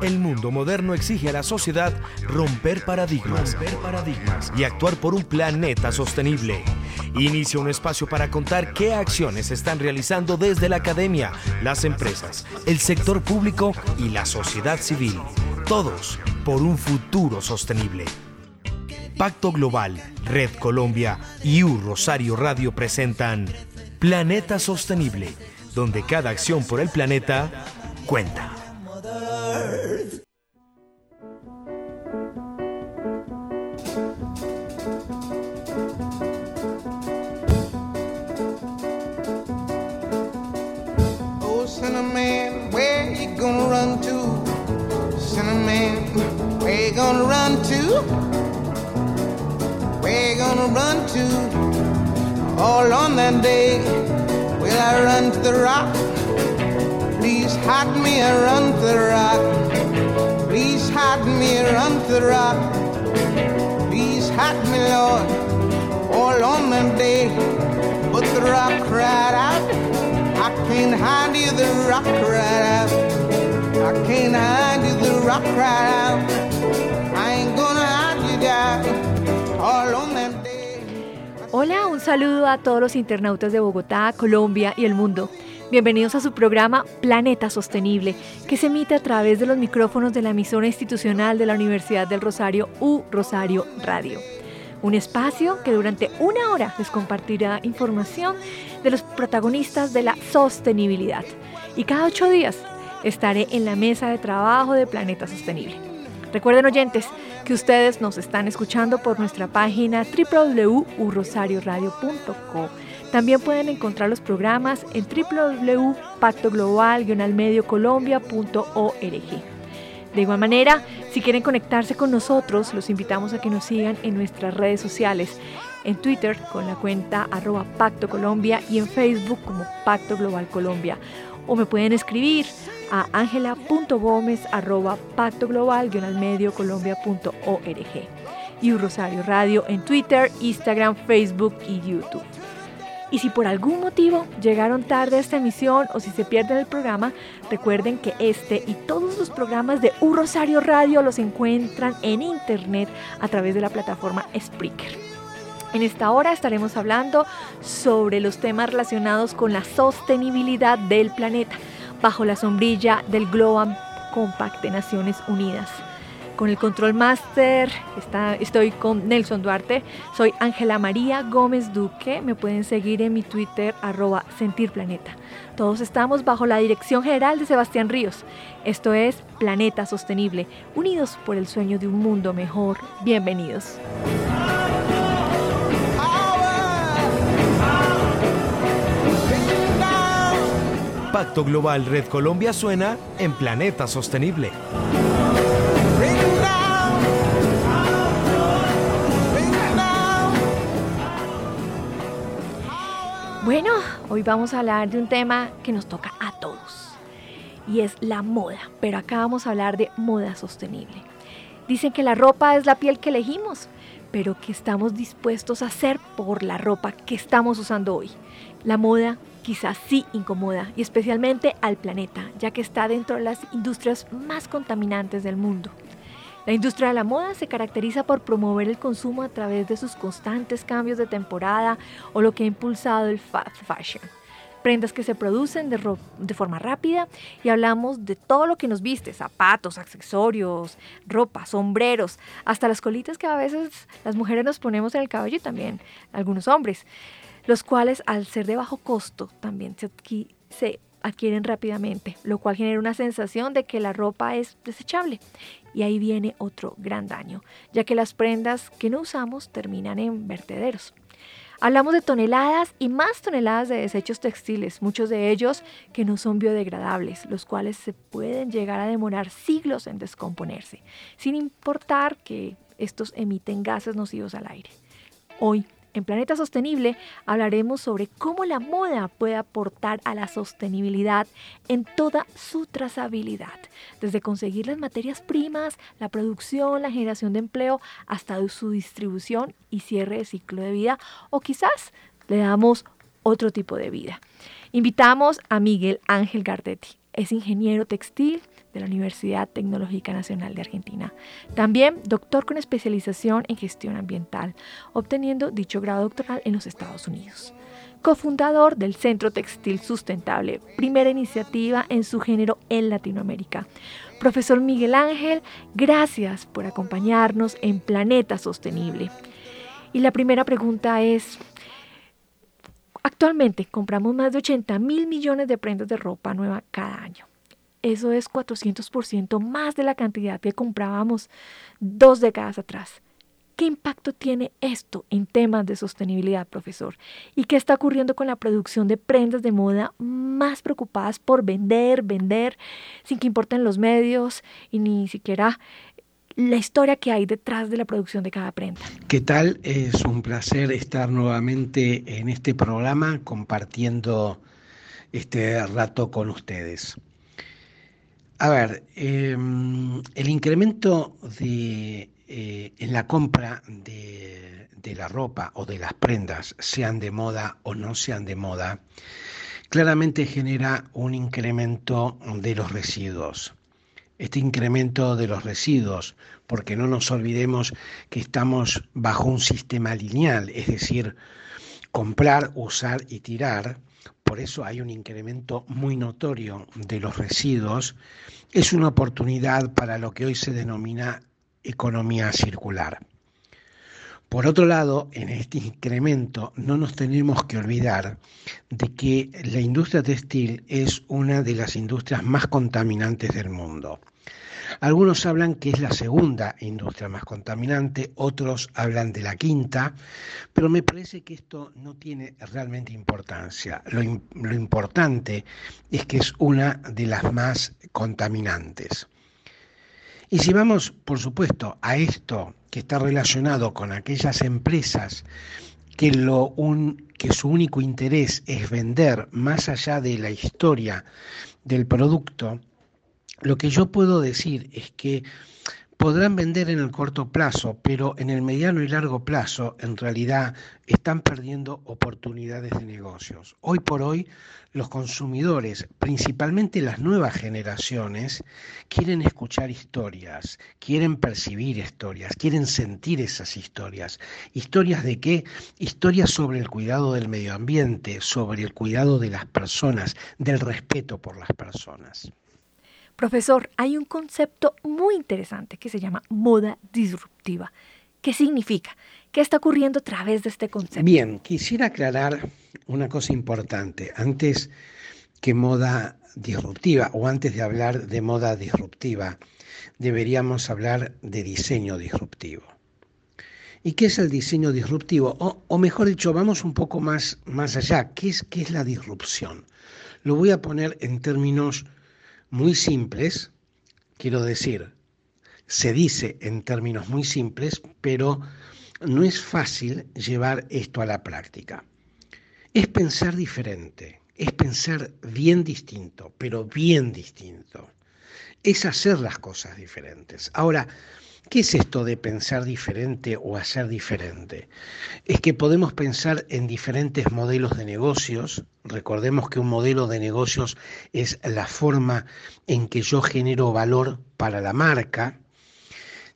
El mundo moderno exige a la sociedad romper paradigmas, y actuar por un planeta sostenible. Inicia un espacio para contar qué acciones se están realizando desde la academia, las empresas, el sector público y la sociedad civil. Todos por un futuro sostenible. Pacto Global, Red Colombia y U Rosario Radio presentan Planeta Sostenible, donde cada acción por el planeta cuenta. Oh, Cinnamon, where you gonna run to? Cinnamon, where you gonna run to? Where you gonna run to? All on that day, will I run to the rock? Please hide me and run to the rock. Please hide me and run to the rock. Please hide me, Lord, all on that day. But the rock cried out, I can't hide you, the rock cried out. I can't hide you, the rock cried out. I ain't gonna hide you down all on that. Hola, un saludo a todos los internautas de Bogotá, Colombia y el mundo. Bienvenidos a su programa Planeta Sostenible, que se emite a través de los micrófonos de la emisora institucional de la Universidad del Rosario, U Rosario Radio. Un espacio que durante una hora les compartirá información de los protagonistas de la sostenibilidad. Y cada ocho días estaré en la mesa de trabajo de Planeta Sostenible. Recuerden oyentes que ustedes nos están escuchando por nuestra página www.urosarioradio.co. También pueden encontrar los programas en www.pactoglobal-mediocolombia.org. De igual manera, si quieren conectarse con nosotros, los invitamos a que nos sigan en nuestras redes sociales, en Twitter con la cuenta arroba Pacto Colombia y en Facebook como Pacto Global Colombia. O me pueden escribir a angela.gomez arroba pacto global medio colombia.org. Y Rosario Radio en Twitter, Instagram, Facebook y YouTube. Y si por algún motivo llegaron tarde a esta emisión o si se pierden el programa, recuerden que este y todos los programas de U Rosario Radio los encuentran en internet a través de la plataforma Spreaker. En esta hora estaremos hablando sobre los temas relacionados con la sostenibilidad del planeta bajo la sombrilla del Global Compact de Naciones Unidas. Con el Control Master está, estoy con Nelson Duarte, soy Ángela María Gómez Duque, me pueden seguir en mi Twitter arroba sentirplaneta. Todos estamos bajo la dirección general de Sebastián Ríos. Esto es Planeta Sostenible, unidos por el sueño de un mundo mejor. Bienvenidos. Pacto Global Red Colombia suena en Planeta Sostenible. Hoy vamos a hablar de un tema que nos toca a todos y es la moda, pero acá vamos a hablar de moda sostenible. Dicen que la ropa es la piel que elegimos, pero que estamos dispuestos a hacer por la ropa que estamos usando hoy. La moda quizás sí incomoda y especialmente al planeta, ya que está dentro de las industrias más contaminantes del mundo. La industria de la moda se caracteriza por promover el consumo a través de sus constantes cambios de temporada o lo que ha impulsado el fast fashion. prendas que se producen de, forma rápida y hablamos de todo lo que nos viste, zapatos, accesorios, ropa, sombreros, hasta las colitas que a veces las mujeres nos ponemos en el cabello y también algunos hombres, los cuales al ser de bajo costo también se, se adquieren rápidamente, lo cual genera una sensación de que la ropa es desechable. Y ahí viene otro gran daño, ya que las prendas que no usamos terminan en vertederos. Hablamos de toneladas y más toneladas de desechos textiles, muchos de ellos que no son biodegradables, los cuales se pueden llegar a demorar siglos en descomponerse, sin importar que estos emiten gases nocivos al aire. Hoy en Planeta Sostenible hablaremos sobre cómo la moda puede aportar a la sostenibilidad en toda su trazabilidad, desde conseguir las materias primas, la producción, la generación de empleo, hasta su distribución y cierre de ciclo de vida, o quizás le damos otro tipo de vida. Invitamos a Miguel Ángel Gardetti, es ingeniero textil, de la Universidad Tecnológica Nacional de Argentina. También doctor con especialización en gestión ambiental, obteniendo dicho grado doctoral en los Estados Unidos. Cofundador del Centro Textil Sustentable, primera iniciativa en su género en Latinoamérica. Profesor Miguel Ángel, gracias por acompañarnos en Planeta Sostenible. Y la primera pregunta es, actualmente compramos más de 80 mil millones de prendas de ropa nueva cada año. Eso es 400% más de la cantidad que comprábamos dos décadas atrás. ¿Qué impacto tiene esto en temas de sostenibilidad, profesor? ¿Y qué está ocurriendo con la producción de prendas de moda más preocupadas por vender, vender, sin que importen los medios y ni siquiera la historia que hay detrás de la producción de cada prenda? ¿Qué tal? Es un placer estar nuevamente en este programa compartiendo este rato con ustedes. A ver, em, el incremento de, eh, en la compra de, de la ropa o de las prendas, sean de moda o no sean de moda, claramente genera un incremento de los residuos. Este incremento de los residuos, porque no nos olvidemos que estamos bajo un sistema lineal, es decir, comprar, usar y tirar, por eso hay un incremento muy notorio de los residuos, es una oportunidad para lo que hoy se denomina economía circular. Por otro lado, en este incremento no nos tenemos que olvidar de que la industria textil es una de las industrias más contaminantes del mundo. Algunos hablan que es la segunda industria más contaminante, otros hablan de la quinta, pero me parece que esto no tiene realmente importancia. Lo, lo importante es que es una de las más contaminantes. Y si vamos, por supuesto, a esto que está relacionado con aquellas empresas que, lo un, que su único interés es vender más allá de la historia del producto, lo que yo puedo decir es que podrán vender en el corto plazo, pero en el mediano y largo plazo en realidad están perdiendo oportunidades de negocios. Hoy por hoy los consumidores, principalmente las nuevas generaciones, quieren escuchar historias, quieren percibir historias, quieren sentir esas historias. ¿Historias de qué? Historias sobre el cuidado del medio ambiente, sobre el cuidado de las personas, del respeto por las personas. Profesor, hay un concepto muy interesante que se llama moda disruptiva. ¿Qué significa? ¿Qué está ocurriendo a través de este concepto? Bien, quisiera aclarar una cosa importante. Antes que moda disruptiva o antes de hablar de moda disruptiva, deberíamos hablar de diseño disruptivo. ¿Y qué es el diseño disruptivo? O, mejor dicho, vamos un poco más, más allá. ¿Qué es, ¿Qué es la disrupción? Lo voy a poner en términos muy simples, quiero decir, se dice en términos muy simples, pero no es fácil llevar esto a la práctica. Es pensar diferente, es pensar bien distinto, pero bien distinto. Es hacer las cosas diferentes. Ahora, ¿Qué es esto de pensar diferente o hacer diferente? Es que podemos pensar en diferentes modelos de negocios. Recordemos que un modelo de negocios es la forma en que yo genero valor para la marca.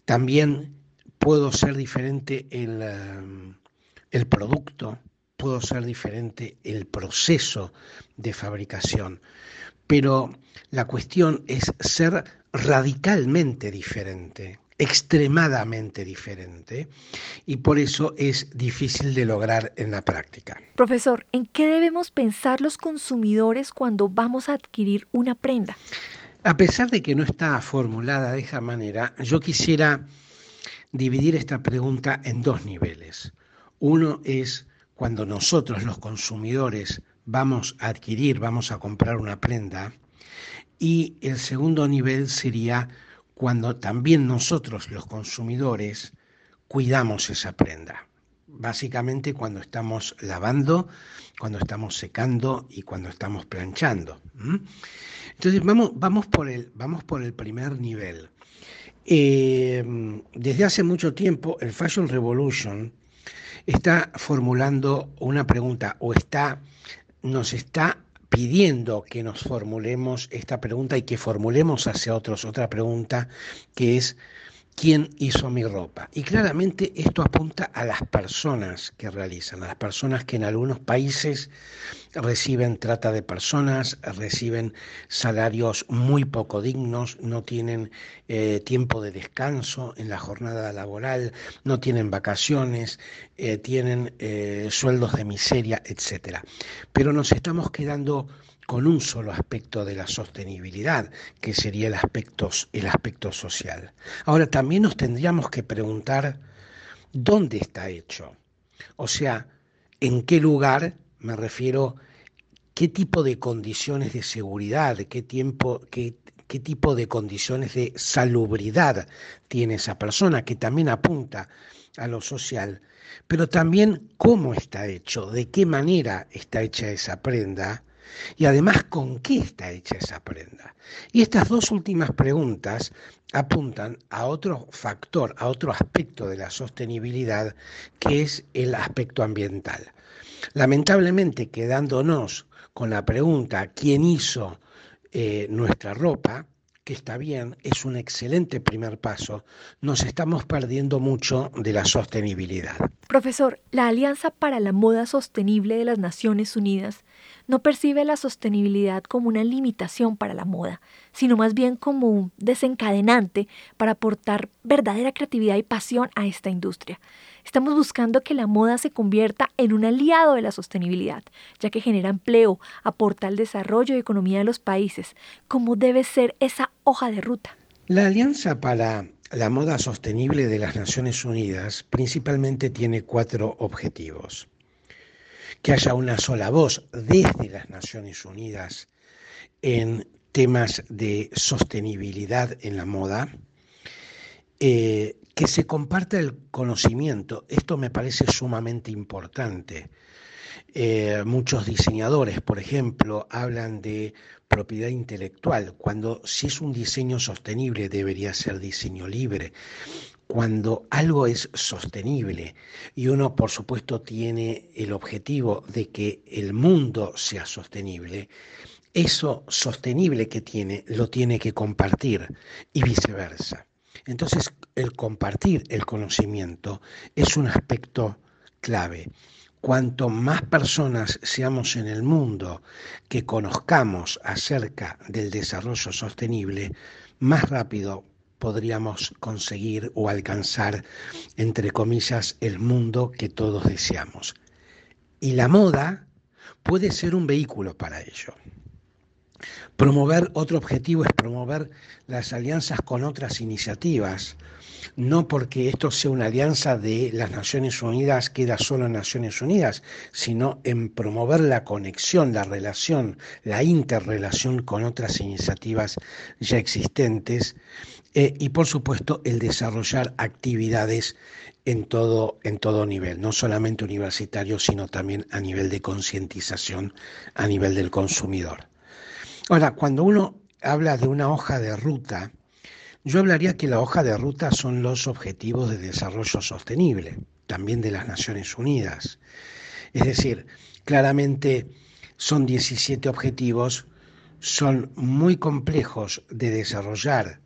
También puedo ser diferente el, eh, el producto, puedo ser diferente el proceso de fabricación, pero la cuestión es ser radicalmente diferente, extremadamente diferente, y por eso es difícil de lograr en la práctica. Profesor, ¿en qué debemos pensar los consumidores cuando vamos a adquirir una prenda? A pesar de que no está formulada de esa manera, yo quisiera dividir esta pregunta en dos niveles. Uno es cuando nosotros los consumidores vamos a adquirir, vamos a comprar una prenda, y el segundo nivel sería cuando también nosotros los consumidores cuidamos esa prenda. Básicamente cuando estamos lavando, cuando estamos secando y cuando estamos planchando. Entonces vamos, vamos, por, el, vamos por el primer nivel. Eh, desde hace mucho tiempo el Fashion Revolution está formulando una pregunta o está, nos está pidiendo que nos formulemos esta pregunta y que formulemos hacia otros otra pregunta que es quién hizo mi ropa. Y claramente esto apunta a las personas que realizan, a las personas que en algunos países reciben trata de personas, reciben salarios muy poco dignos, no tienen eh, tiempo de descanso en la jornada laboral, no tienen vacaciones, eh, tienen eh, sueldos de miseria, etc. Pero nos estamos quedando con un solo aspecto de la sostenibilidad, que sería el aspecto, el aspecto social. Ahora, también nos tendríamos que preguntar dónde está hecho. O sea, en qué lugar, me refiero, qué tipo de condiciones de seguridad, qué, tiempo, qué, qué tipo de condiciones de salubridad tiene esa persona, que también apunta a lo social, pero también cómo está hecho, de qué manera está hecha esa prenda, y además con qué está hecha esa prenda. Y estas dos últimas preguntas apuntan a otro factor, a otro aspecto de la sostenibilidad, que es el aspecto ambiental. Lamentablemente, quedándonos con la pregunta ¿quién hizo eh, nuestra ropa? Que está bien, es un excelente primer paso, nos estamos perdiendo mucho de la sostenibilidad. Profesor, la Alianza para la Moda Sostenible de las Naciones Unidas no percibe la sostenibilidad como una limitación para la moda, sino más bien como un desencadenante para aportar verdadera creatividad y pasión a esta industria. Estamos buscando que la moda se convierta en un aliado de la sostenibilidad, ya que genera empleo, aporta al desarrollo y economía de los países, como debe ser esa hoja de ruta. La Alianza para la Moda Sostenible de las Naciones Unidas principalmente tiene cuatro objetivos que haya una sola voz desde las Naciones Unidas en temas de sostenibilidad en la moda, eh, que se comparta el conocimiento. Esto me parece sumamente importante. Eh, muchos diseñadores, por ejemplo, hablan de propiedad intelectual, cuando si es un diseño sostenible debería ser diseño libre cuando algo es sostenible y uno por supuesto tiene el objetivo de que el mundo sea sostenible, eso sostenible que tiene lo tiene que compartir y viceversa. Entonces el compartir el conocimiento es un aspecto clave. Cuanto más personas seamos en el mundo que conozcamos acerca del desarrollo sostenible, más rápido podríamos conseguir o alcanzar, entre comillas, el mundo que todos deseamos. Y la moda puede ser un vehículo para ello. Promover otro objetivo es promover las alianzas con otras iniciativas, no porque esto sea una alianza de las Naciones Unidas, queda solo en Naciones Unidas, sino en promover la conexión, la relación, la interrelación con otras iniciativas ya existentes eh, y por supuesto el desarrollar actividades en todo, en todo nivel, no solamente universitario, sino también a nivel de concientización, a nivel del consumidor. Ahora, cuando uno habla de una hoja de ruta, yo hablaría que la hoja de ruta son los objetivos de desarrollo sostenible, también de las Naciones Unidas. Es decir, claramente son 17 objetivos, son muy complejos de desarrollar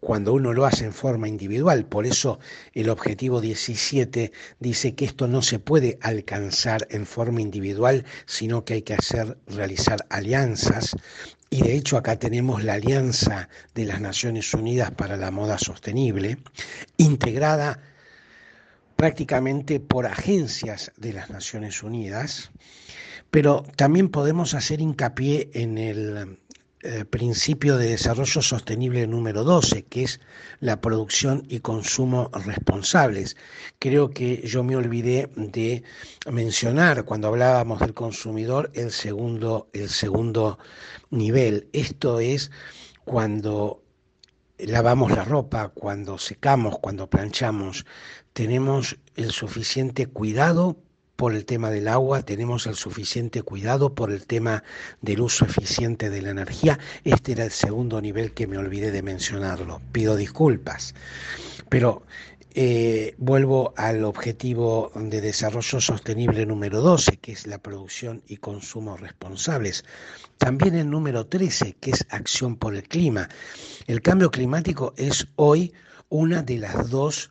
cuando uno lo hace en forma individual. Por eso el objetivo 17 dice que esto no se puede alcanzar en forma individual, sino que hay que hacer, realizar alianzas. Y de hecho acá tenemos la Alianza de las Naciones Unidas para la Moda Sostenible, integrada prácticamente por agencias de las Naciones Unidas, pero también podemos hacer hincapié en el eh, principio de desarrollo sostenible número 12, que es la producción y consumo responsables. Creo que yo me olvidé de mencionar cuando hablábamos del consumidor el segundo, el segundo nivel. Esto es cuando lavamos la ropa, cuando secamos, cuando planchamos, tenemos el suficiente cuidado por el tema del agua, tenemos el suficiente cuidado por el tema del uso eficiente de la energía. Este era el segundo nivel que me olvidé de mencionarlo. Pido disculpas. Pero eh, vuelvo al objetivo de desarrollo sostenible número 12, que es la producción y consumo responsables. También el número 13, que es acción por el clima. El cambio climático es hoy una de las dos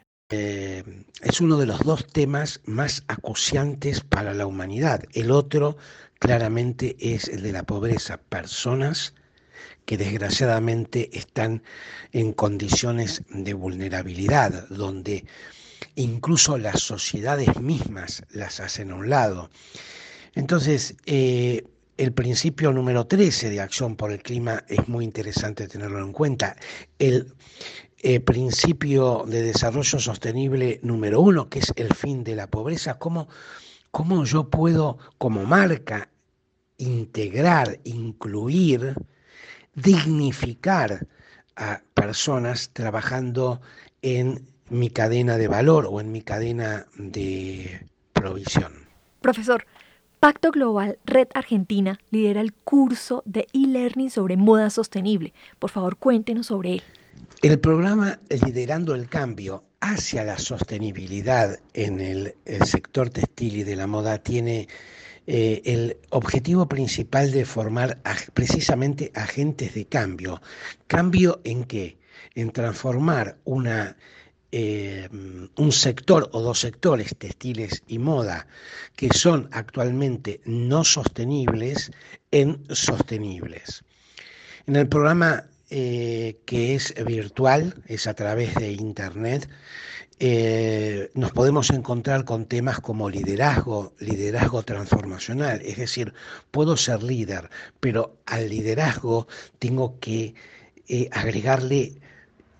Eh, es uno de los dos temas más acuciantes para la humanidad. El otro claramente es el de la pobreza. Personas que desgraciadamente están en condiciones de vulnerabilidad, donde incluso las sociedades mismas las hacen a un lado. Entonces, eh, el principio número 13 de acción por el clima es muy interesante tenerlo en cuenta. El, eh, principio de desarrollo sostenible número uno, que es el fin de la pobreza, cómo, cómo yo puedo como marca integrar, incluir, dignificar a personas trabajando en mi cadena de valor o en mi cadena de provisión. Profesor, Pacto Global Red Argentina lidera el curso de e-learning sobre moda sostenible. Por favor, cuéntenos sobre él. El programa Liderando el Cambio hacia la sostenibilidad en el, sector textil y de la moda tiene eh, el objetivo principal de formar precisamente agentes de cambio. ¿Cambio en qué? En transformar eh, un sector o dos sectores, textiles y moda, que son actualmente no sostenibles, en sostenibles. En el programa eh, que es virtual, es a través de Internet, eh, nos podemos encontrar con temas como liderazgo, liderazgo transformacional, es decir, puedo ser líder, pero al liderazgo tengo que eh, agregarle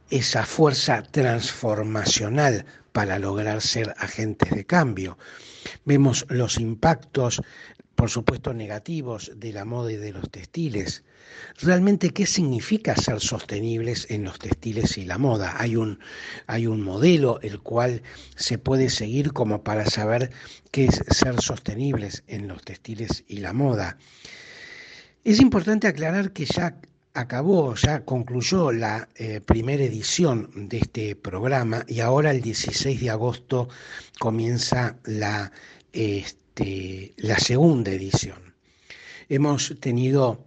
esa fuerza transformacional para lograr ser agentes de cambio. Vemos los impactos, por supuesto, negativos de la moda y de los textiles, realmente qué significa ser sostenibles en los textiles y la moda. Hay un, hay un modelo el cual se puede seguir como para saber qué es ser sostenibles en los textiles y la moda. Es importante aclarar que ya acabó, ya concluyó la eh, primera edición de este programa y ahora el 16 de agosto comienza la, este, la segunda edición. Hemos tenido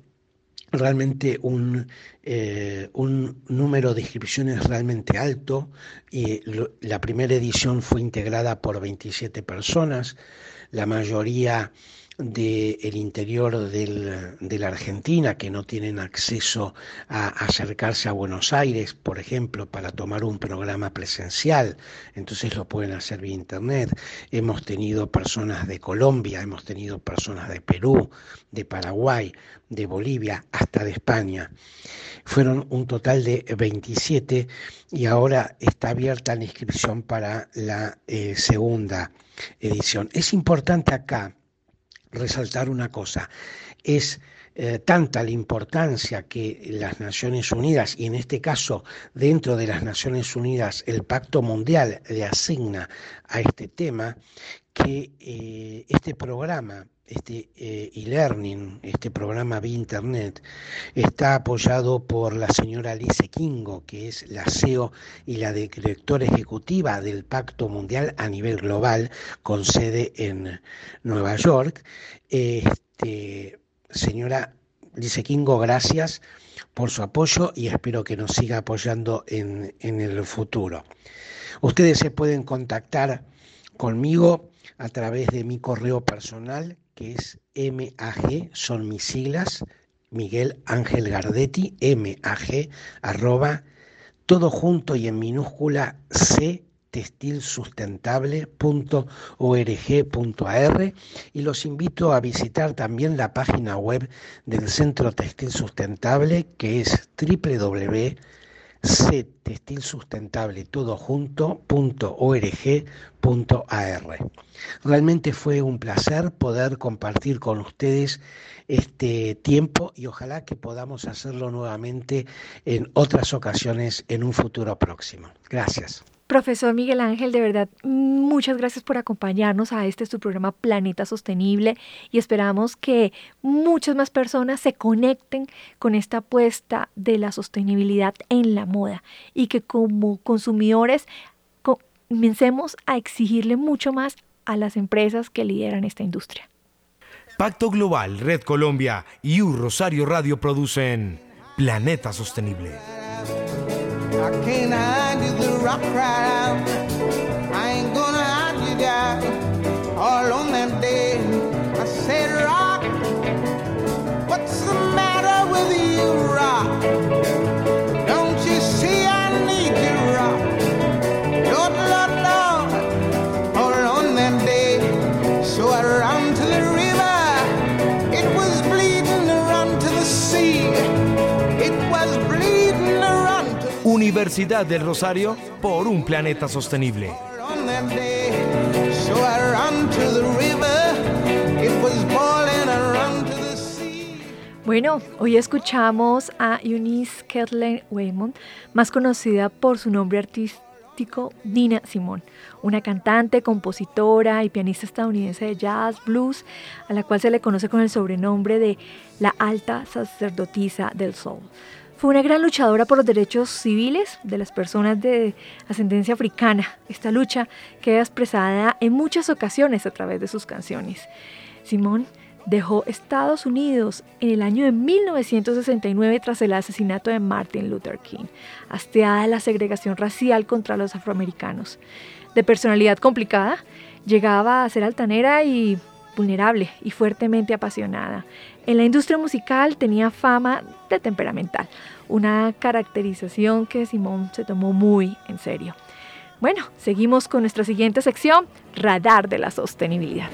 realmente un, eh, un número de inscripciones realmente alto. Y la primera edición fue integrada por 27 personas, la mayoría del interior de la Argentina que no tienen acceso a acercarse a Buenos Aires, por ejemplo, para tomar un programa presencial, entonces lo pueden hacer vía internet. Hemos tenido personas de Colombia, hemos tenido personas de Perú, de Paraguay, de Bolivia, hasta de España. Fueron un total de 27 y ahora está abierta la inscripción para la eh, segunda edición. Es importante acá resaltar una cosa. Es eh, tanta la importancia que las Naciones Unidas, y en este caso dentro de las Naciones Unidas el Pacto Mundial le asigna a este tema, que eh, este programa, este eh, e-learning, este programa vía Internet, está apoyado por la señora Alice Kingo, que es la CEO y la directora ejecutiva del Pacto Mundial a nivel global, con sede en Nueva York. Este, señora Alice Kingo, gracias por su apoyo y espero que nos siga apoyando en, en el futuro. Ustedes se pueden contactar conmigo a través de mi correo personal, que es MAG, son mis siglas, Miguel Ángel Gardetti, MAG, arroba, todo junto y en minúscula C textilsustentable.org.ar y los invito a visitar también la página web del Centro Textil Sustentable que es www C Textil Sustentable todo Realmente fue un placer poder compartir con ustedes este tiempo y ojalá que podamos hacerlo nuevamente en otras ocasiones en un futuro próximo. Gracias. Profesor Miguel Ángel, de verdad, muchas gracias por acompañarnos a este su programa Planeta Sostenible y esperamos que muchas más personas se conecten con esta apuesta de la sostenibilidad en la moda y que como consumidores comencemos a exigirle mucho más a las empresas que lideran esta industria. Pacto Global, Red Colombia y U Rosario Radio producen Planeta Sostenible. I can't hide you the rock right. I ain't gonna hide you down. All on that day, I said, Rock, what's the matter with you, Rock? Universidad del Rosario por un planeta sostenible. Bueno, hoy escuchamos a Eunice Kathleen Waymond, más conocida por su nombre artístico Nina Simón, una cantante, compositora y pianista estadounidense de jazz, blues, a la cual se le conoce con el sobrenombre de la alta sacerdotisa del soul. Fue una gran luchadora por los derechos civiles de las personas de ascendencia africana. Esta lucha queda expresada en muchas ocasiones a través de sus canciones. Simón dejó Estados Unidos en el año de 1969 tras el asesinato de Martin Luther King, hastiada la segregación racial contra los afroamericanos. De personalidad complicada, llegaba a ser altanera y vulnerable y fuertemente apasionada. En la industria musical tenía fama de temperamental, una caracterización que Simón se tomó muy en serio. Bueno, seguimos con nuestra siguiente sección, Radar de la Sostenibilidad.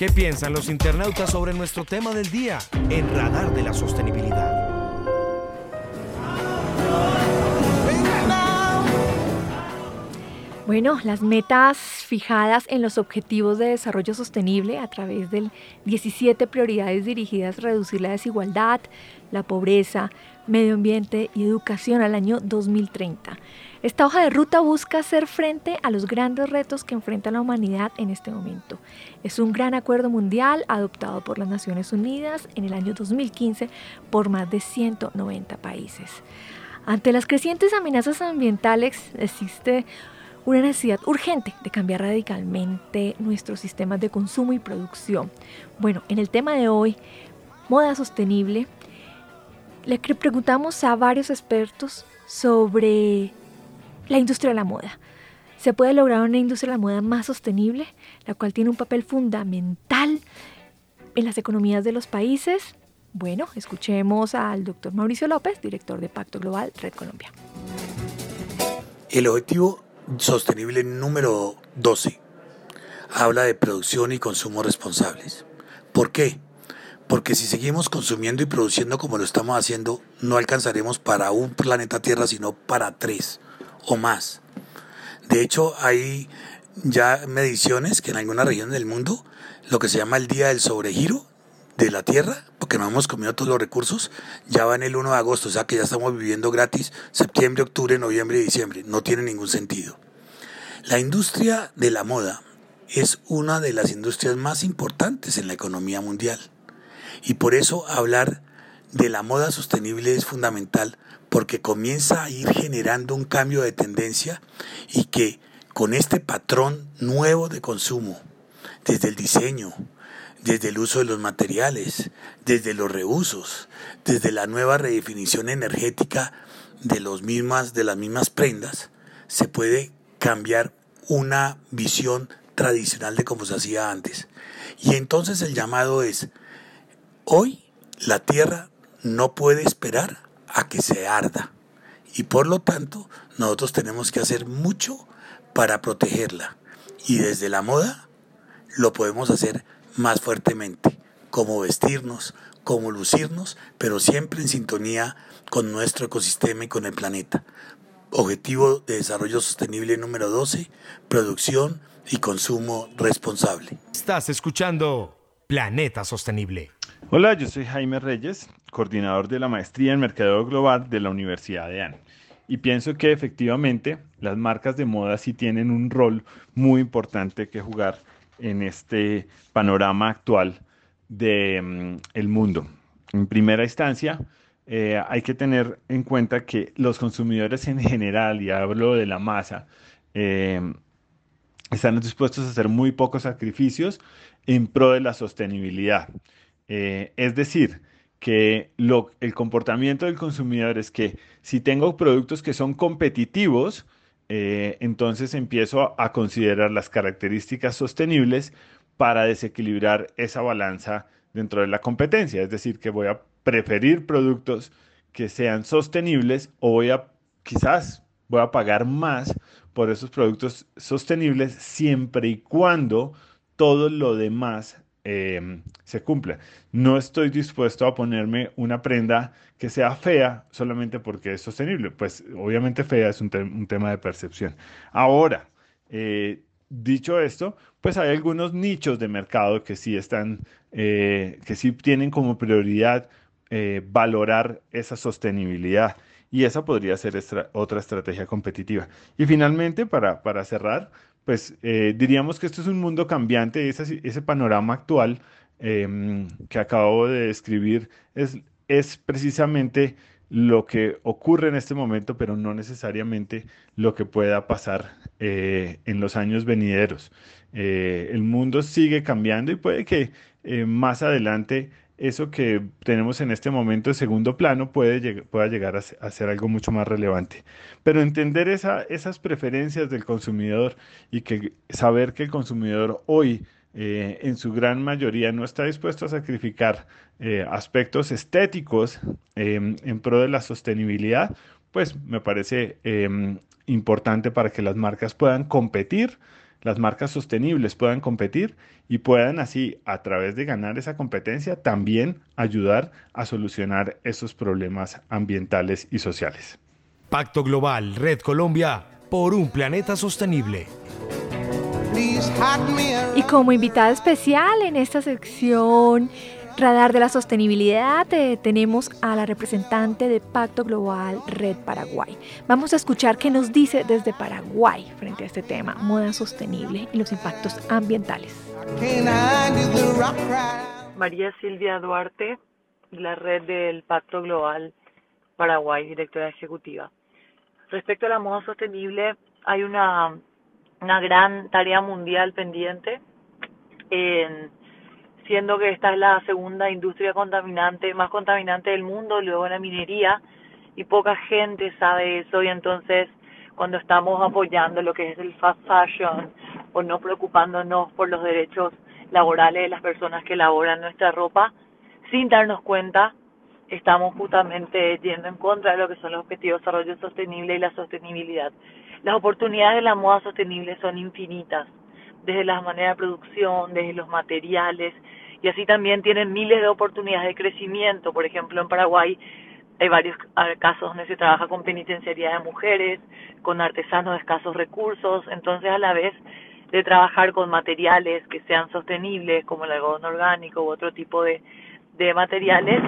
¿Qué piensan los internautas sobre nuestro tema del día en Radar de la Sostenibilidad? Bueno, las metas fijadas en los Objetivos de Desarrollo Sostenible a través de 17 prioridades dirigidas a reducir la desigualdad, la pobreza, medio ambiente y educación al año 2030 esta hoja de ruta busca hacer frente a los grandes retos que enfrenta la humanidad en este momento. Es un gran acuerdo mundial adoptado por las Naciones Unidas en el año 2015 por más de 190 países. Ante las crecientes amenazas ambientales existe una necesidad urgente de cambiar radicalmente nuestros sistemas de consumo y producción. Bueno, en el tema de hoy, moda sostenible, le preguntamos a varios expertos sobre la industria de la moda. ¿Se puede lograr una industria de la moda más sostenible, la cual tiene un papel fundamental en las economías de los países? Bueno, escuchemos al doctor Mauricio López, director de Pacto Global Red Colombia. El objetivo sostenible número 12 habla de producción y consumo responsables. ¿Por qué? Porque si seguimos consumiendo y produciendo como lo estamos haciendo, no alcanzaremos para un planeta Tierra, sino para tres o más. De hecho, hay ya mediciones que en algunas regiones del mundo, lo que se llama el día del sobregiro de la Tierra, porque no hemos comido todos los recursos, ya va en el 1 de agosto, o sea que ya estamos viviendo gratis septiembre, octubre, noviembre y diciembre. No tiene ningún sentido. La industria de la moda es una de las industrias más importantes en la economía mundial. Y por eso hablar de la moda sostenible es fundamental porque comienza a ir generando un cambio de tendencia y que con este patrón nuevo de consumo, desde el diseño, desde el uso de los materiales, desde los reusos, desde la nueva redefinición energética de, los mismas, de las mismas prendas, se puede cambiar una visión tradicional de cómo se hacía antes. Y entonces el llamado es, hoy la tierra no puede esperar a que se arda. Y por lo tanto, nosotros tenemos que hacer mucho para protegerla. Y desde la moda lo podemos hacer más fuertemente, cómo vestirnos, cómo lucirnos, pero siempre en sintonía con nuestro ecosistema y con el planeta. Objetivo de Desarrollo Sostenible número 12, producción y consumo responsable. Estás escuchando Planeta Sostenible. Hola, yo soy Jaime Reyes, coordinador de la maestría en Mercadeo Global de la Universidad de AN. Y pienso que efectivamente las marcas de moda sí tienen un rol muy importante que jugar en este panorama actual del mm, el mundo. En primera instancia, eh, hay que tener en cuenta que los consumidores en general, y hablo de la masa, eh, están dispuestos a hacer muy pocos sacrificios en pro de la sostenibilidad. Eh, es decir, que lo, el comportamiento del consumidor es que si tengo productos que son competitivos, eh, entonces empiezo a, considerar las características sostenibles para desequilibrar esa balanza dentro de la competencia. Es decir, que voy a preferir productos que sean sostenibles o voy a quizás voy a pagar más por esos productos sostenibles siempre y cuando todo lo demás Em, se cumpla. No estoy dispuesto a ponerme una prenda que sea fea solamente porque es sostenible. Pues obviamente fea es un, tema de percepción. Ahora, eh, dicho esto, pues hay algunos nichos de mercado que sí están, eh, que sí tienen como prioridad eh, valorar esa sostenibilidad. Y esa podría ser otra estrategia competitiva. Y finalmente, para, para cerrar, pues eh, diríamos que esto es un mundo cambiante, ese, ese panorama actual em, que acabo de describir es, es precisamente lo que ocurre en este momento, pero no necesariamente lo que pueda pasar eh, en los años venideros. Eh, el mundo sigue cambiando y puede que más adelante eso que tenemos en este momento de segundo plano puede pueda llegar a, ser algo mucho más relevante. Pero entender esa, esas preferencias del consumidor y que saber que el consumidor hoy eh, en su gran mayoría no está dispuesto a sacrificar eh, aspectos estéticos em, en pro de la sostenibilidad, pues me parece em, importante para que las marcas puedan competir las marcas sostenibles puedan competir y puedan así, a través de ganar esa competencia, también ayudar a solucionar esos problemas ambientales y sociales. Pacto Global, Red Colombia, por un planeta sostenible. Y como invitada especial en esta sección Radar de la Sostenibilidad eh, tenemos a la representante de Pacto Global Red Paraguay. Vamos a escuchar qué nos dice desde Paraguay frente a este tema, moda sostenible y los impactos ambientales. María Silvia Duarte, la red del Pacto Global Paraguay, directora ejecutiva. Respecto a la moda sostenible, hay una, una gran tarea mundial pendiente, siendo que esta es la segunda industria contaminante, más contaminante del mundo, luego la minería, y poca gente sabe eso, y entonces cuando estamos apoyando lo que es el fast fashion o no preocupándonos por los derechos laborales de las personas que elaboran nuestra ropa, sin darnos cuenta, estamos justamente yendo en contra de lo que son los objetivos de desarrollo sostenible y la sostenibilidad. Las oportunidades de la moda sostenible son infinitas, desde las maneras de producción, desde los materiales, y así también tienen miles de oportunidades de crecimiento. Por ejemplo, en Paraguay hay varios casos donde se trabaja con penitenciaría de mujeres, con artesanos de escasos recursos, entonces a la vez de trabajar con materiales que sean sostenibles, como el algodón orgánico u otro tipo de, de materiales,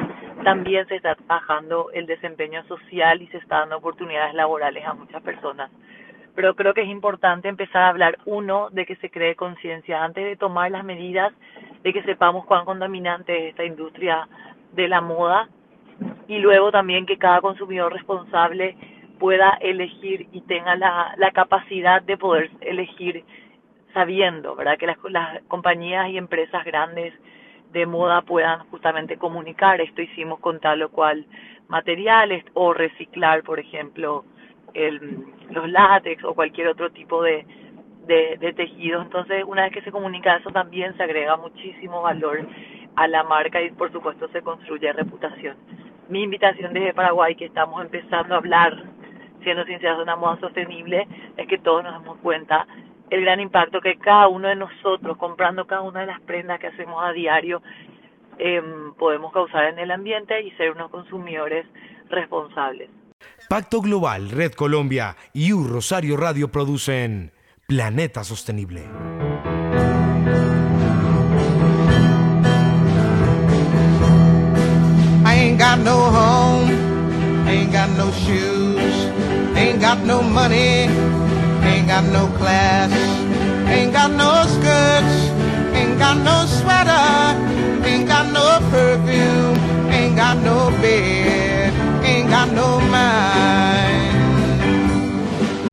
también se está trabajando el desempeño social y se está dando oportunidades laborales a muchas personas. Pero creo que es importante empezar a hablar, uno, de que se cree conciencia antes de tomar las medidas, de que sepamos cuán contaminante es esta industria de la moda y luego también que cada consumidor responsable pueda elegir y tenga la, la capacidad de poder elegir sabiendo, ¿verdad? Que las, las compañías y empresas grandes de moda puedan justamente comunicar esto hicimos con tal o cual materiales o reciclar, por ejemplo, el, los látex o cualquier otro tipo de, de, de tejidos. Entonces, una vez que se comunica eso, también se agrega muchísimo valor a la marca y, por supuesto, se construye reputación. Mi invitación desde Paraguay, que estamos empezando a hablar, siendo sinceros, de una moda sostenible, es que todos nos demos cuenta el gran impacto que cada uno de nosotros, comprando cada una de las prendas que hacemos a diario, eh, podemos causar en el ambiente y ser unos consumidores responsables. Pacto Global, Red Colombia y U Rosario Radio producen Planeta Sostenible. I ain't got no home, ain't got no shoes, ain't got no money. Ain't got no class, ain't got no skirts, ain't got no sweater, ain't got no perfume, ain't got no bed, ain't got no mind.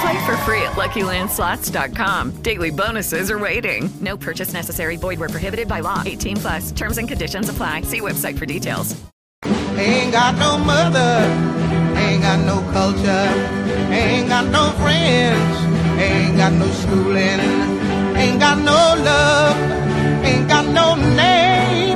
Play for free at LuckyLandSlots.com. Daily bonuses are waiting. No purchase necessary. Void where prohibited by law. 18 plus. Terms and conditions apply. See website for details. Ain't got no mother, ain't got no culture, ain't got no friends, ain't got no schooling, ain't got no love, ain't got no name,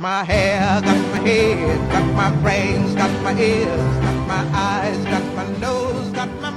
my hair, got my head, got my brains, got my ears, got my eyes, got my nose, got my.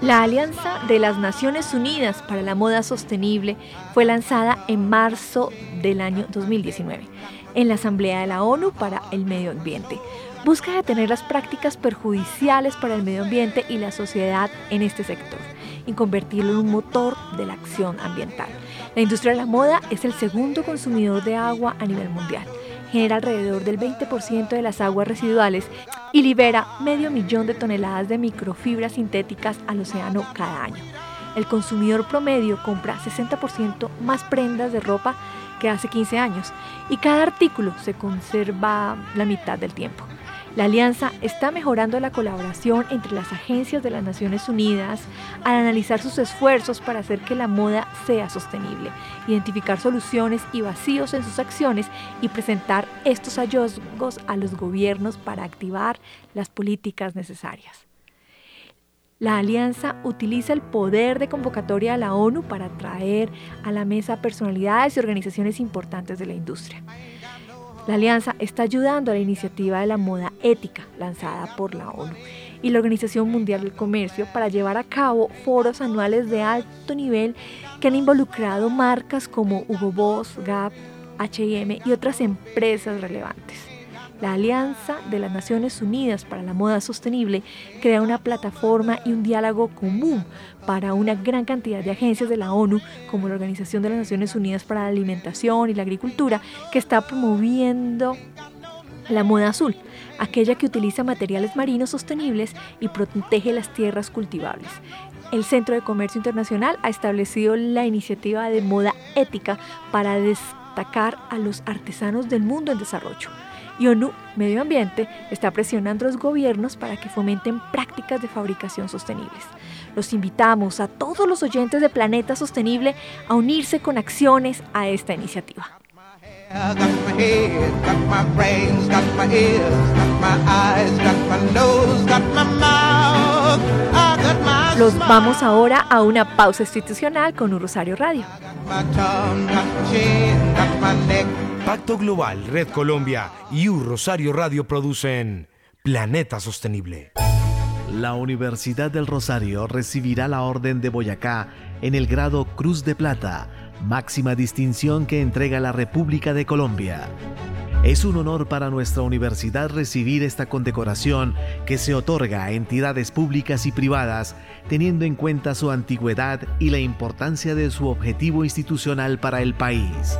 La Alianza de las Naciones Unidas para la Moda Sostenible fue lanzada en marzo del año 2019 en la Asamblea de la ONU para el Medio Ambiente. Busca detener las prácticas perjudiciales para el medio ambiente y la sociedad en este sector y convertirlo en un motor de la acción ambiental. La industria de la moda es el segundo consumidor de agua a nivel mundial. Genera alrededor del 20% de las aguas residuales y libera medio millón de toneladas de microfibras sintéticas al océano cada año. El consumidor promedio compra 60% más prendas de ropa que hace 15 años y cada artículo se conserva la mitad del tiempo. La alianza está mejorando la colaboración entre las agencias de las Naciones Unidas al analizar sus esfuerzos para hacer que la moda sea sostenible, identificar soluciones y vacíos en sus acciones y presentar estos hallazgos a los gobiernos para activar las políticas necesarias. La alianza utiliza el poder de convocatoria a la ONU para atraer a la mesa personalidades y organizaciones importantes de la industria. La alianza está ayudando a la iniciativa de la moda ética lanzada por la ONU y la Organización Mundial del Comercio para llevar a cabo foros anuales de alto nivel que han involucrado marcas como Hugo Boss, Gap, H&M y otras empresas relevantes. La Alianza de las Naciones Unidas para la Moda Sostenible crea una plataforma y un diálogo común para una gran cantidad de agencias de la ONU, como la Organización de las Naciones Unidas para la Alimentación y la Agricultura, que está promoviendo la moda azul, aquella que utiliza materiales marinos sostenibles y protege las tierras cultivables. El Centro de Comercio Internacional ha establecido la iniciativa de moda ética para destacar a los artesanos del mundo en desarrollo y ONU Medio Ambiente está presionando a los gobiernos para que fomenten prácticas de fabricación sostenibles. Los invitamos a todos los oyentes de Planeta Sostenible a unirse con acciones a esta iniciativa. Los vamos ahora a una pausa institucional con un Rosario Radio. Pacto Global, Red Colombia y U Rosario Radio producen Planeta Sostenible. La Universidad del Rosario recibirá la Orden de Boyacá en el grado Cruz de Plata, máxima distinción que entrega la República de Colombia. Es un honor para nuestra universidad recibir esta condecoración que se otorga a entidades públicas y privadas, teniendo en cuenta su antigüedad y la importancia de su objetivo institucional para el país.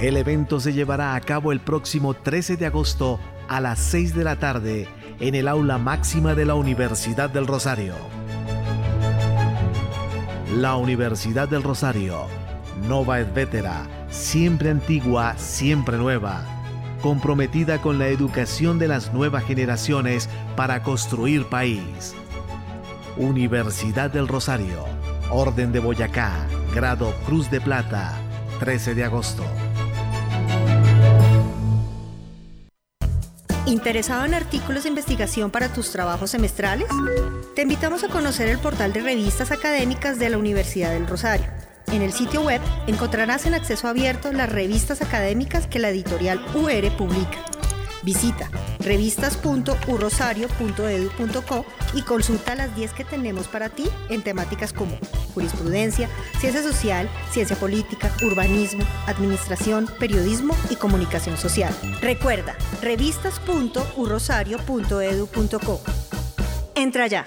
El evento se llevará a cabo el próximo 13 de agosto a las 6 de la tarde en el aula máxima de la Universidad del Rosario. La Universidad del Rosario, Nova et Vetera, siempre antigua, siempre nueva, comprometida con la educación de las nuevas generaciones para construir país. Universidad del Rosario, Orden de Boyacá, grado Cruz de Plata, 13 de agosto. ¿Interesado en artículos de investigación para tus trabajos semestrales? Te invitamos a conocer el portal de revistas académicas de la Universidad del Rosario. En el sitio web encontrarás en acceso abierto las revistas académicas que la editorial UR publica. Visita revistas.urrosario.edu.co y consulta las 10 que tenemos para ti en temáticas como jurisprudencia, ciencia social, ciencia política, urbanismo, administración, periodismo y comunicación social. Recuerda, revistas.urrosario.edu.co. Entra ya.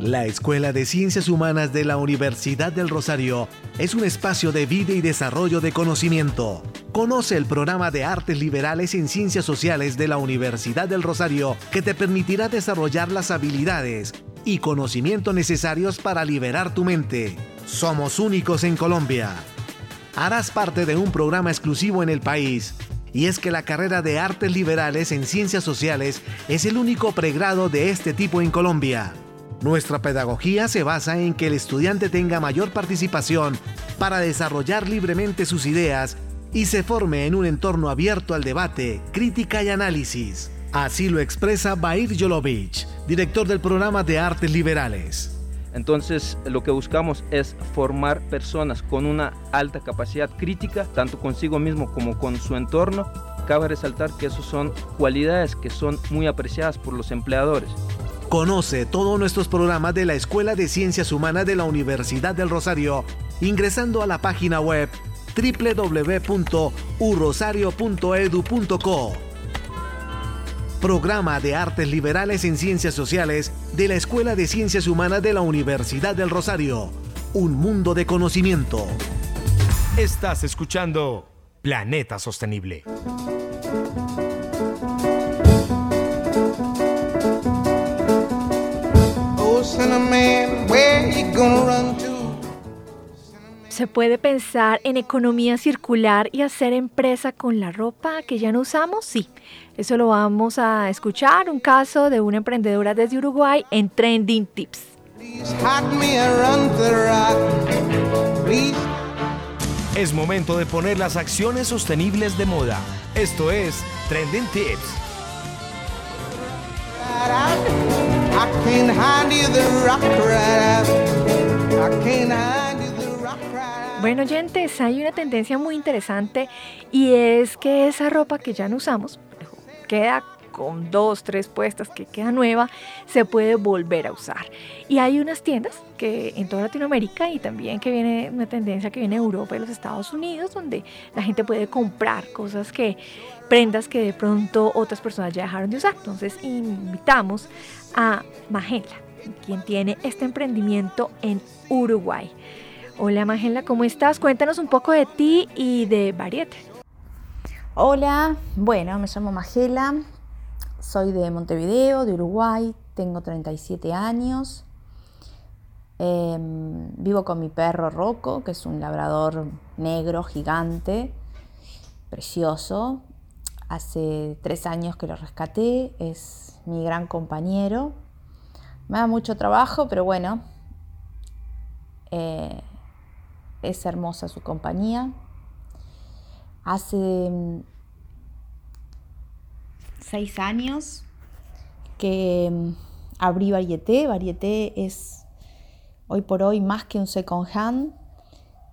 La Escuela de Ciencias Humanas de la Universidad del Rosario es un espacio de vida y desarrollo de conocimiento. Conoce el programa de Artes Liberales en Ciencias Sociales de la Universidad del Rosario que te permitirá desarrollar las habilidades y conocimientos necesarios para liberar tu mente. Somos únicos en Colombia. Harás parte de un programa exclusivo en el país. Y es que la carrera de Artes Liberales en Ciencias Sociales es el único pregrado de este tipo en Colombia. Nuestra pedagogía se basa en que el estudiante tenga mayor participación para desarrollar libremente sus ideas y se forme en un entorno abierto al debate, crítica y análisis. Así lo expresa Bair Yolovich, director del programa de Artes Liberales. Entonces, lo que buscamos es formar personas con una alta capacidad crítica, tanto consigo mismo como con su entorno. Cabe resaltar que esas son cualidades que son muy apreciadas por los empleadores. Conoce todos nuestros programas de la Escuela de Ciencias Humanas de la Universidad del Rosario ingresando a la página web www.urrosario.edu.co. Programa de Artes Liberales en Ciencias Sociales de la Escuela de Ciencias Humanas de la Universidad del Rosario. Un mundo de conocimiento. Estás escuchando Planeta Sostenible. ¿Se puede pensar en economía circular y hacer empresa con la ropa que ya no usamos? Sí, eso lo vamos a escuchar, un caso de una emprendedora desde Uruguay en Trending Tips. Es momento de poner las acciones sostenibles de moda. Esto es Trending Tips. Bueno, oyentes, hay una tendencia muy interesante y es que esa ropa que ya no usamos, queda con dos, tres puestas, que queda nueva, se puede volver a usar. Y hay unas tiendas que en toda Latinoamérica y también que viene una tendencia que viene de Europa y los Estados Unidos, donde la gente puede comprar cosas que, prendas que de pronto otras personas ya dejaron de usar. Entonces invitamos a Magela, quien tiene este emprendimiento en Uruguay. Hola Magela, ¿cómo estás? Cuéntanos un poco de ti y de Variete. Hola, bueno, me llamo Magela, soy de Montevideo, de Uruguay, tengo 37 años. Eh, vivo con mi perro Rocco, que es un labrador negro gigante, precioso. Hace tres años que lo rescaté, es mi gran compañero. Me da mucho trabajo, pero bueno, eh, es hermosa su compañía. Hace seis años que mm, abrí Varieté. Varieté es hoy por hoy más que un second hand.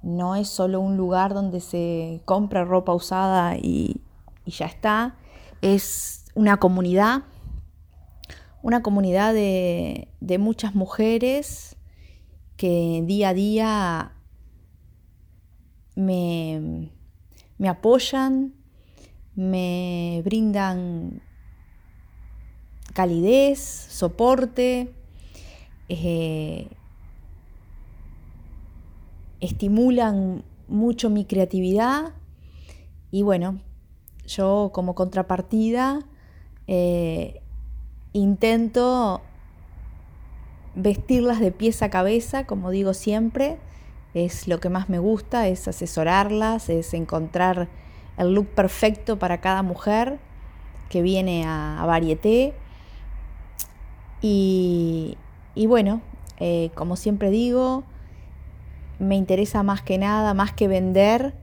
No es solo un lugar donde se compra ropa usada y, y ya está. Es una comunidad, una comunidad de, de muchas mujeres que día a día me, me apoyan, me brindan calidez, soporte, eh, estimulan mucho mi creatividad y bueno, yo como contrapartida eh, intento vestirlas de pies a cabeza, como digo siempre, es lo que más me gusta, es asesorarlas, es encontrar el look perfecto para cada mujer que viene a, a Varieté. Y, y bueno, eh, como siempre digo, me interesa más que nada, más que vender,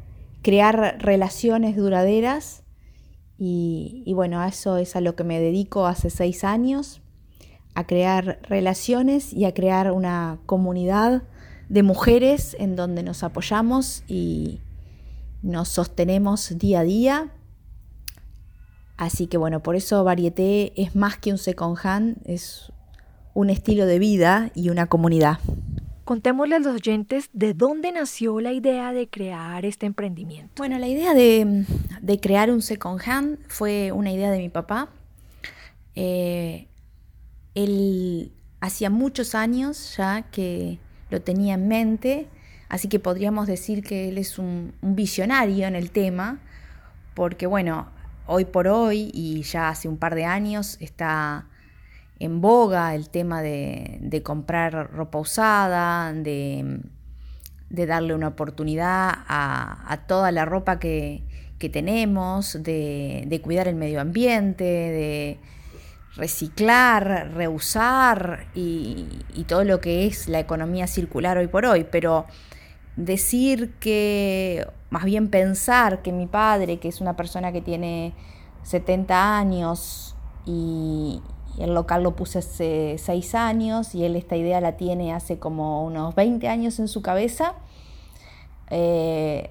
crear relaciones duraderas. Y, bueno, a eso es a lo que me dedico hace seis años, a crear relaciones y a crear una comunidad de mujeres en donde nos apoyamos y nos sostenemos día a día. Así que bueno, por eso Varieté es más que un second hand, es un estilo de vida y una comunidad. Contémosle a los oyentes de dónde nació la idea de crear este emprendimiento. Bueno, la idea de, crear un second hand fue una idea de mi papá. Eh, él hacía muchos años ya que lo tenía en mente, así que podríamos decir que él es un visionario en el tema, porque bueno, hoy por hoy y ya hace un par de años está en boga el tema de, de comprar ropa usada, de, de, darle una oportunidad a, toda la ropa que, que tenemos, de, de, cuidar el medio ambiente, de reciclar, reusar y, y todo lo que es la economía circular hoy por hoy. Pero decir que, más bien pensar que mi padre, que es una persona que tiene 70 años y, el local lo puse hace 6 años y él esta idea la tiene hace como unos 20 años en su cabeza. Eh,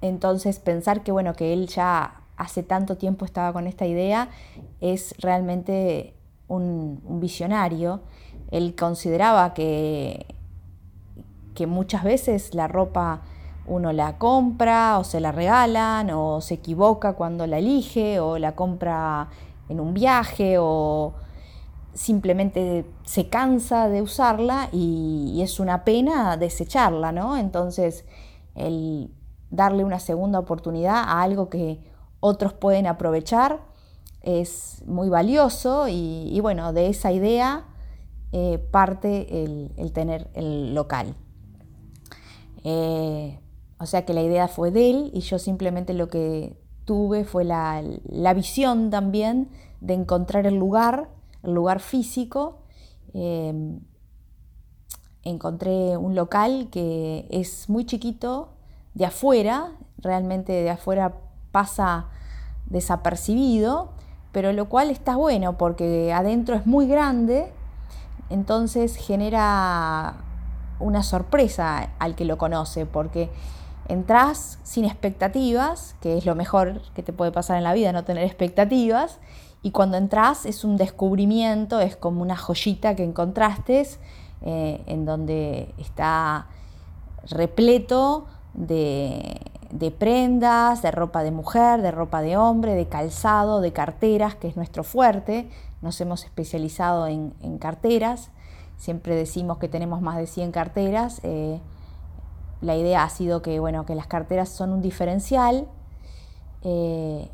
entonces pensar que bueno, que él ya hace tanto tiempo estaba con esta idea es realmente un, un visionario. Él consideraba que, que muchas veces la ropa uno la compra o se la regalan o se equivoca cuando la elige o la compra en un viaje o simplemente se cansa de usarla y, es una pena desecharla, ¿no? Entonces, el darle una segunda oportunidad a algo que otros pueden aprovechar es muy valioso y, y bueno, de esa idea eh, parte el, tener el local. Eh, o sea que la idea fue de él y yo simplemente lo que tuve fue la, visión también de encontrar el lugar, el lugar físico. Em, encontré un local que es muy chiquito, de afuera, realmente de afuera pasa desapercibido, pero lo cual está bueno porque adentro es muy grande, entonces genera una sorpresa al que lo conoce, porque entras sin expectativas, que es lo mejor que te puede pasar en la vida, no tener expectativas, y cuando entras es un descubrimiento, es como una joyita que encontraste, eh, en donde está repleto de, prendas, de ropa de mujer, de ropa de hombre, de calzado, de carteras, que es nuestro fuerte. Nos hemos especializado en, carteras. Siempre decimos que tenemos más de 100 carteras. Eh, la idea ha sido que, bueno, que las carteras son un diferencial. Eh,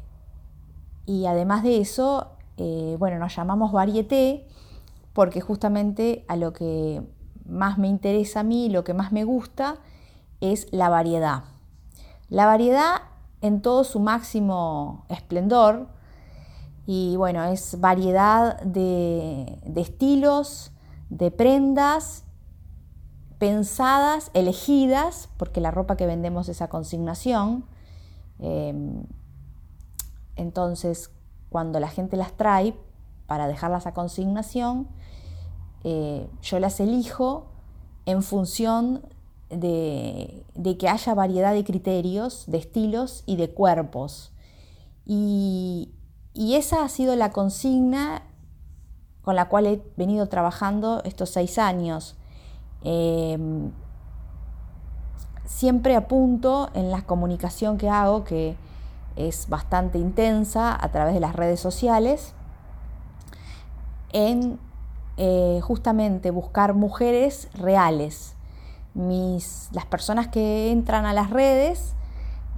y además de eso, eh, bueno, nos llamamos varieté porque justamente a lo que más me interesa a mí, lo que más me gusta, es la variedad. La variedad en todo su máximo esplendor, y bueno, es variedad de, estilos, de prendas pensadas, elegidas, porque la ropa que vendemos es a consignación. Em, entonces, cuando la gente las trae para dejarlas a consignación, eh, yo las elijo en función de, que haya variedad de criterios, de estilos y de cuerpos. Y, esa ha sido la consigna con la cual he venido trabajando estos seis años. Em, siempre apunto en la comunicación que hago, que es bastante intensa a través de las redes sociales, en eh, justamente buscar mujeres reales, las personas que entran a las redes,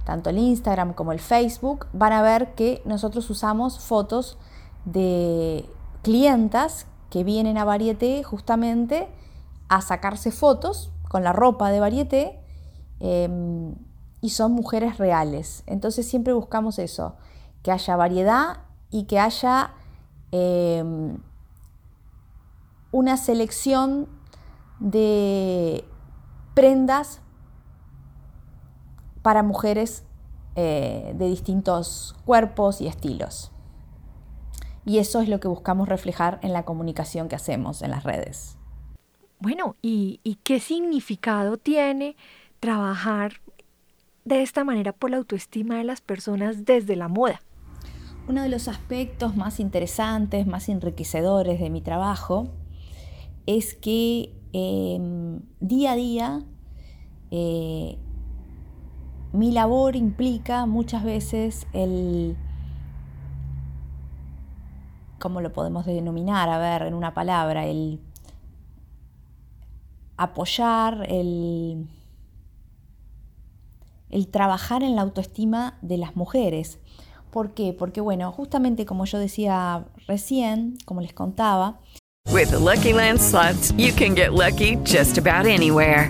tanto el Instagram como el Facebook, van a ver que nosotros usamos fotos de clientas que vienen a Varieté justamente a sacarse fotos con la ropa de Varieté em, y son mujeres reales. Entonces siempre buscamos eso, que haya variedad y que haya em, una selección de prendas para mujeres eh, de distintos cuerpos y estilos. Y eso es lo que buscamos reflejar en la comunicación que hacemos en las redes. Bueno, ¿y, qué significado tiene trabajar de esta manera por la autoestima de las personas desde la moda? Uno de los aspectos más interesantes, más enriquecedores de mi trabajo es que Em, día a día eh, mi labor implica muchas veces el, ¿cómo lo podemos denominar? A ver, en una palabra, el apoyar, el, el trabajar en la autoestima de las mujeres. ¿Por qué? Porque, bueno, justamente como yo decía recién, como les contaba, With Lucky you can get lucky just about anywhere.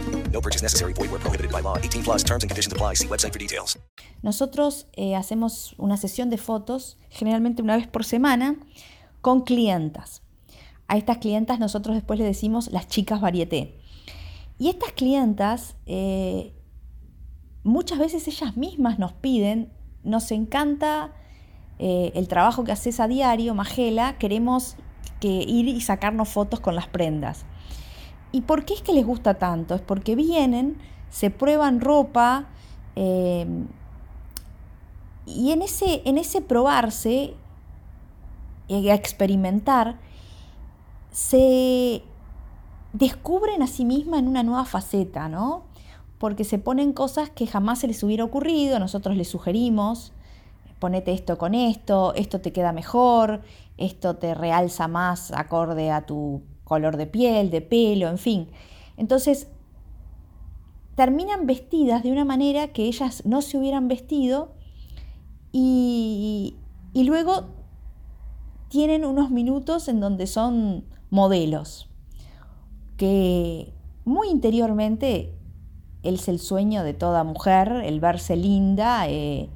No purchase necessary. Void where prohibited by law. 18 plus terms and conditions apply. See website for details. Nosotros hacemos una sesión de fotos, generalmente una vez por semana, con clientas. A estas clientas nosotros después le decimos las chicas varieté. Y estas clientas eh, muchas veces ellas mismas nos piden, nos encanta eh, el trabajo que haces a diario, Magela, queremos que ir y sacarnos fotos con las prendas. ¿Y por qué es que les gusta tanto? Es porque vienen, se prueban ropa eh, y en ese, en ese probarse, y a experimentar, se descubren a sí mismas en una nueva faceta, ¿no? Porque se ponen cosas que jamás se les hubiera ocurrido, nosotros les sugerimos, ponete esto con esto, esto te queda mejor, esto te realza más acorde a tu color de piel, de pelo, en fin. Entonces, terminan vestidas de una manera que ellas no se hubieran vestido y, y luego tienen unos minutos en donde son modelos, que muy interiormente es el sueño de toda mujer, el verse linda eh,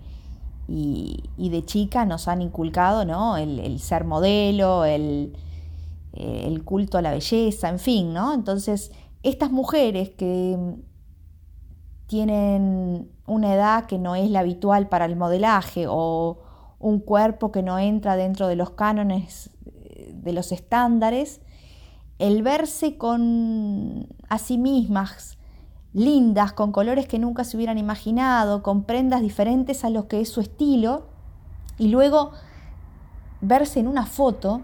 y, de chica nos han inculcado ¿no? el, ser modelo, el, el, culto a la belleza, en fin, ¿no? Entonces, estas mujeres que tienen una edad que no es la habitual para el modelaje o un cuerpo que no entra dentro de los cánones de los estándares, el verse con a sí mismas lindas, con colores que nunca se hubieran imaginado, con prendas diferentes a lo que es su estilo, y luego verse en una foto,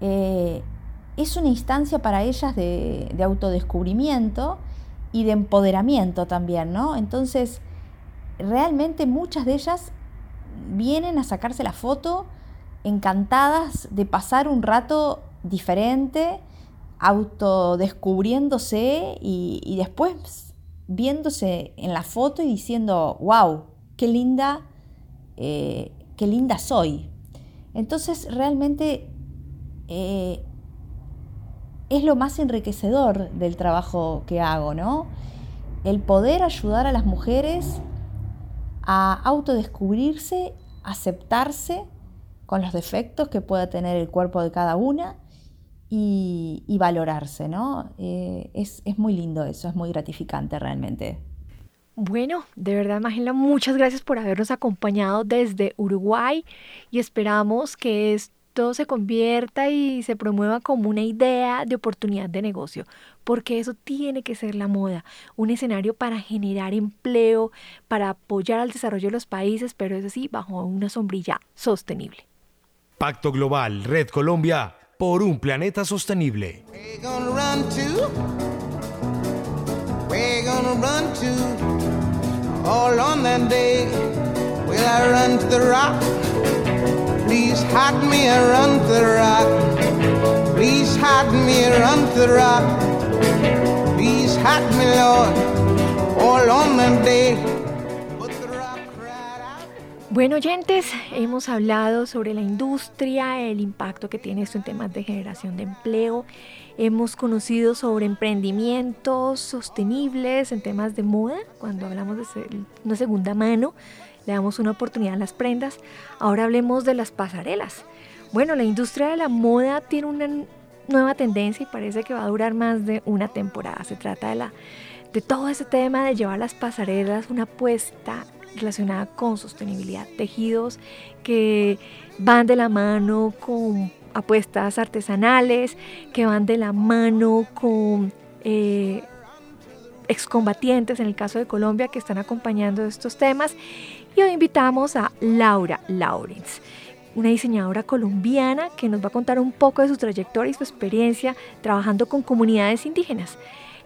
eh, es una instancia para ellas de, de, autodescubrimiento y de empoderamiento también, ¿no? Entonces, realmente muchas de ellas vienen a sacarse la foto encantadas de pasar un rato diferente, autodescubriéndose y, y después viéndose en la foto y diciendo, wow, qué linda, eh, qué linda soy. Entonces realmente eh, es lo más enriquecedor del trabajo que hago, ¿no? El poder ayudar a las mujeres a autodescubrirse, aceptarse con los defectos que pueda tener el cuerpo de cada una y, valorarse, ¿no? Eh, es, muy lindo eso, es muy gratificante realmente. Bueno, de verdad, Magela, muchas gracias por habernos acompañado desde Uruguay y esperamos que esto se convierta y se promueva como una idea de oportunidad de negocio, porque eso tiene que ser la moda, un escenario para generar empleo, para apoyar al desarrollo de los países, pero eso sí, bajo una sombrilla sostenible. Pacto Global, Red Colombia, por un planeta sostenible. Please hide me and run the rock. Please hide me and run the rock. Please hide me, Lord. All on that day. Bueno, oyentes, hemos hablado sobre la industria, el impacto que tiene esto en temas de generación de empleo. Hemos conocido sobre emprendimientos sostenibles en temas de moda, cuando hablamos de una segunda mano, le damos una oportunidad a las prendas. Ahora hablemos de las pasarelas. Bueno, la industria de la moda tiene una nueva tendencia y parece que va a durar más de una temporada. Se trata de, la, de todo ese tema de llevar las pasarelas, una apuesta relacionada con sostenibilidad, tejidos que van de la mano con apuestas artesanales, que van de la mano con eh, excombatientes, en el caso de Colombia, que están acompañando estos temas. Y hoy invitamos a Laura Laurens, una diseñadora colombiana que nos va a contar un poco de su trayectoria y su experiencia trabajando con comunidades indígenas.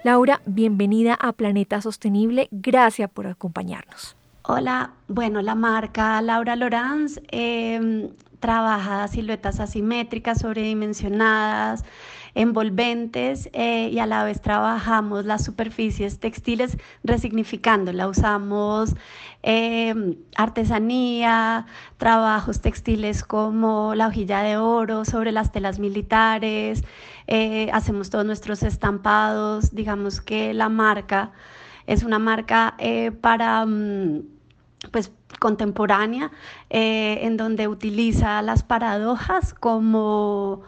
Laura, bienvenida a Planeta Sostenible. Gracias por acompañarnos. Hola, bueno, la marca Laura Lorenz em, trabaja siluetas asimétricas, sobredimensionadas, envolventes eh, y a la vez trabajamos las superficies textiles resignificándola. Usamos em, artesanía, trabajos textiles como la hojilla de oro sobre las telas militares, eh, hacemos todos nuestros estampados, digamos que la marca es una marca eh, para, mm, pues, contemporánea, eh, en donde utiliza las paradojas como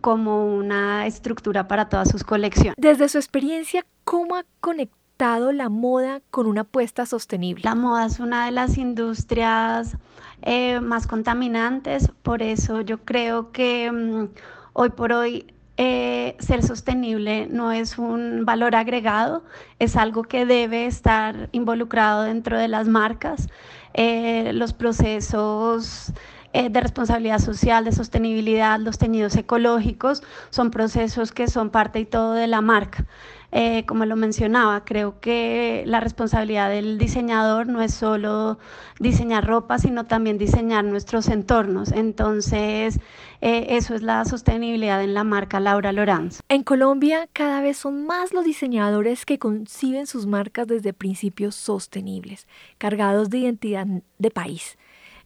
como una estructura para todas sus colecciones. Desde su experiencia, ¿cómo ha conectado? la moda con una apuesta sostenible? La moda es una de las industrias eh, más contaminantes, por eso yo creo que mm, hoy por hoy eh, ser sostenible no es un valor agregado, es algo que debe estar involucrado dentro de las marcas. Eh, los procesos eh, de responsabilidad social, de sostenibilidad, los teñidos ecológicos, son procesos que son parte y todo de la marca. Eh, como lo mencionaba, creo que la responsabilidad del diseñador no es solo diseñar ropa, sino también diseñar nuestros entornos. Entonces, eh, eso es la sostenibilidad en la marca Laura Lorenz. En Colombia, cada vez son más los diseñadores que conciben sus marcas desde principios sostenibles, cargados de identidad de país.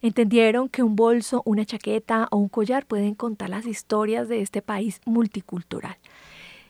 Entendieron que un bolso, una chaqueta o un collar pueden contar las historias de este país multicultural.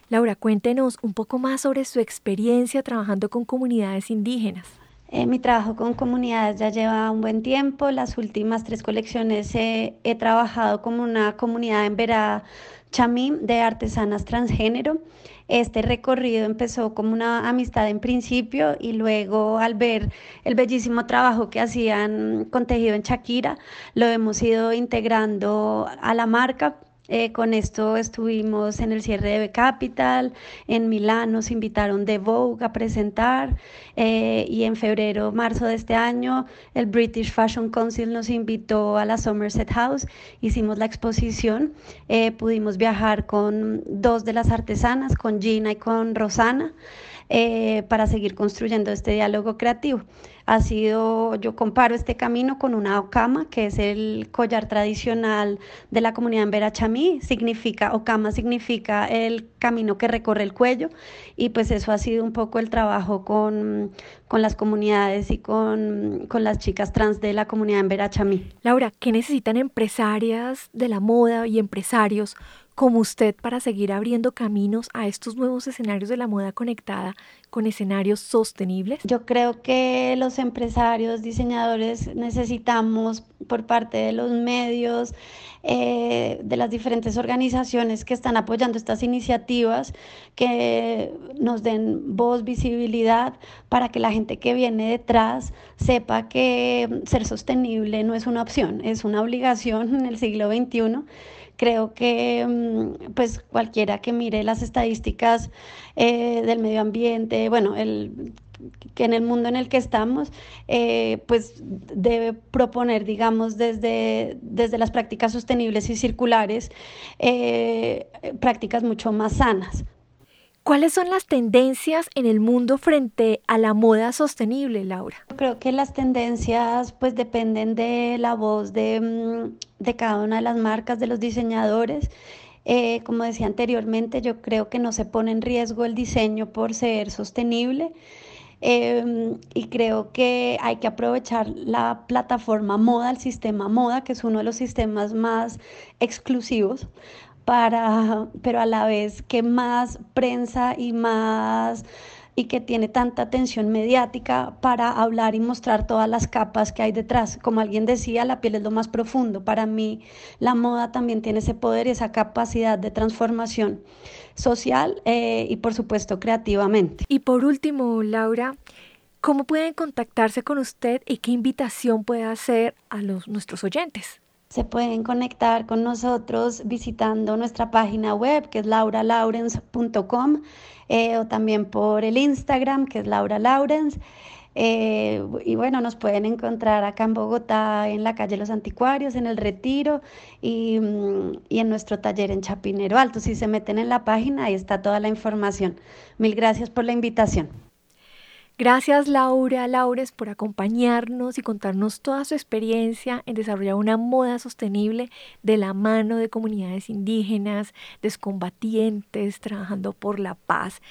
Laura, cuéntenos un poco más sobre su experiencia trabajando con comunidades indígenas. Eh, mi trabajo con comunidades ya lleva un buen tiempo. Las últimas tres colecciones he trabajado como una comunidad en Verá Chamí de artesanas transgénero. Este recorrido empezó como una amistad en principio y luego al ver el bellísimo trabajo que hacían con tejido en Shakira, lo hemos ido integrando a la marca eh, con esto estuvimos en el cierre de Capital, en Milán nos invitaron de Vogue a presentar eh, y en febrero, marzo de este año el British Fashion Council nos invitó a la Somerset House, hicimos la exposición, eh, pudimos viajar con dos de las artesanas, con Gina y con Rosana. Para seguir construyendo este diálogo creativo ha sido, yo comparo este camino con una okama, que es el collar tradicional de la comunidad en Verachamí, significa, okama significa el camino que recorre el cuello, y pues eso ha sido un poco el trabajo con, con las comunidades y con, con, las chicas trans de la comunidad en Verachamí. Laura, ¿qué necesitan empresarias de la moda y empresarios como usted para seguir abriendo caminos a estos nuevos escenarios de la moda conectada con escenarios sostenibles? Yo creo que los empresarios, diseñadores necesitamos por parte de los medios, eh, de las diferentes organizaciones que están apoyando estas iniciativas, que nos den voz, visibilidad, para que la gente que viene detrás sepa que ser sostenible no es una opción, es una obligación en el siglo XXI Creo que mm, pues cualquiera que mire las estadísticas eh, del medio ambiente, bueno, el, que en el mundo en el que estamos, eh, pues debe proponer, digamos, desde, desde las prácticas sostenibles y circulares, eh, prácticas mucho más sanas. ¿Cuáles son las tendencias en el mundo frente a la moda sostenible, Laura? Creo que las tendencias pues dependen de la voz de, mm, cada una de las marcas, de los diseñadores. Eh, como decía anteriormente, yo creo que no se pone en riesgo el diseño por ser sostenible. Em, y creo que hay que aprovechar la plataforma moda, el sistema moda, que es uno de los sistemas más exclusivos para, pero a la vez que más prensa y más y que tiene tanta atención mediática para hablar y mostrar todas las capas que hay detrás. Como alguien decía, la piel es lo más profundo. Para mí, la moda también tiene ese poder y esa capacidad de transformación social eh, y, por supuesto, creativamente. Y por último, Laura, ¿cómo pueden contactarse con usted y qué invitación puede hacer a los, nuestros oyentes? Se pueden conectar con nosotros visitando nuestra página web que es lauralaurens.com eh, o también por el Instagram que es Laura Laurens. Eh, y bueno, nos pueden encontrar acá en Bogotá, en la calle Los Anticuarios, en el Retiro y, mm, y, en nuestro taller en Chapinero Alto. Si se meten en la página, ahí está toda la información. Mil gracias por la invitación. Gracias Laura, Laures, por acompañarnos y contarnos toda su experiencia en desarrollar una moda sostenible de la mano de comunidades indígenas, descombatientes, trabajando por la paz.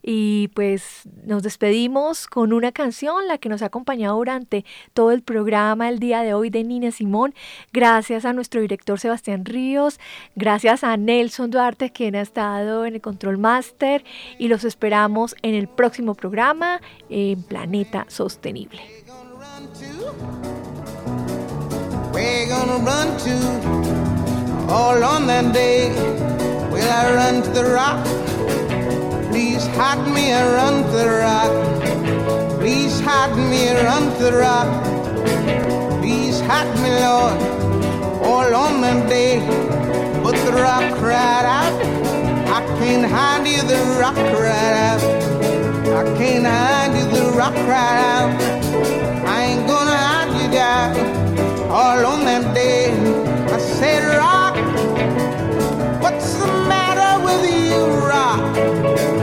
Y pues nos despedimos con una canción, la que nos ha acompañado durante todo el programa el día de hoy de Nina Simón. Gracias a nuestro director Sebastián Ríos, gracias a Nelson Duarte, quien ha estado en el Control Master, y los esperamos en el próximo programa en Planeta Sostenible. We're gonna run to all on that day. Will I run to the rock? Please hide me around the rock. Please hide me around the rock. Please hide me, Lord, all on the day. But the rock cried out. I can't hide you, the rock cried out. I can't hide you, the rock cried out. I ain't gonna hide you down all on that day. I said, Rock, what's the matter with you, Rock?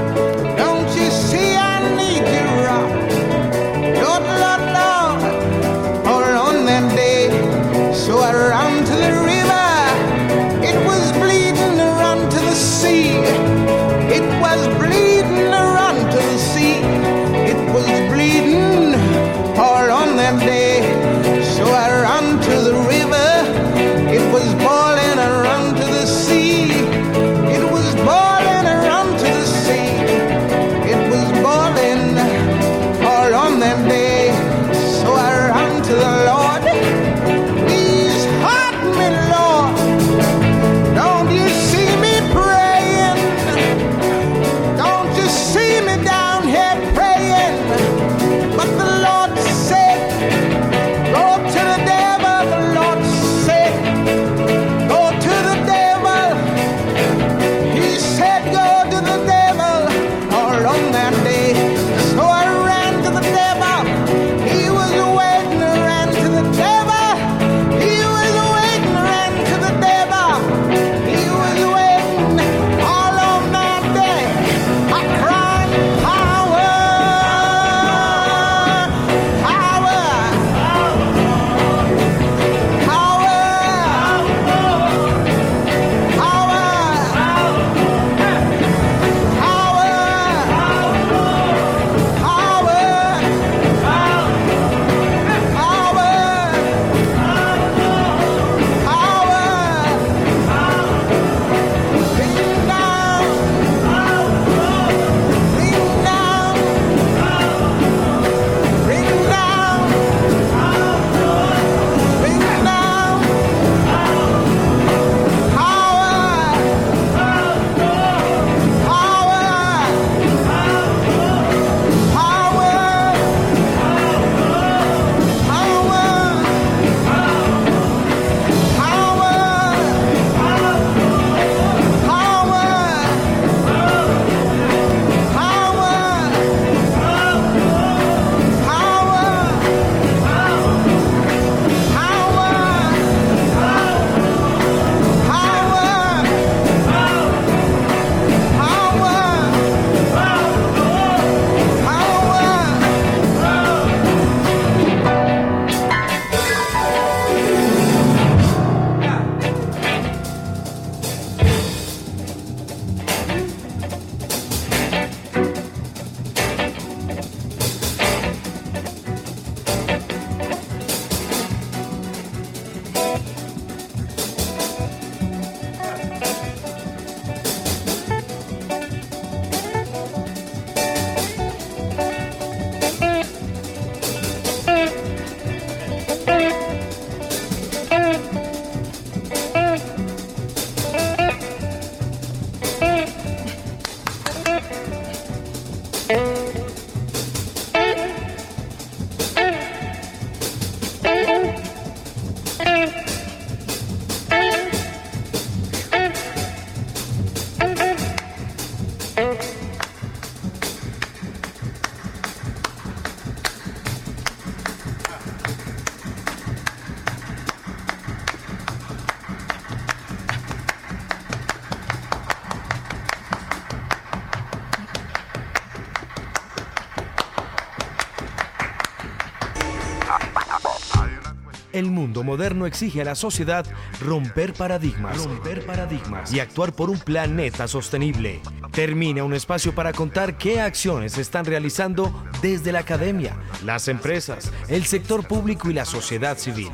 El mundo moderno exige a la sociedad romper paradigmas, romper paradigmas y actuar por un planeta sostenible. Termina un espacio para contar qué acciones se están realizando desde la academia, las empresas, el sector público y la sociedad civil.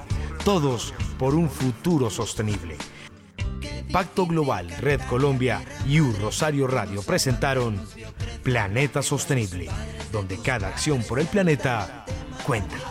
Todos por un futuro sostenible. Pacto Global, Red Colombia y U Rosario Radio presentaron Planeta Sostenible, donde cada acción por el planeta cuenta.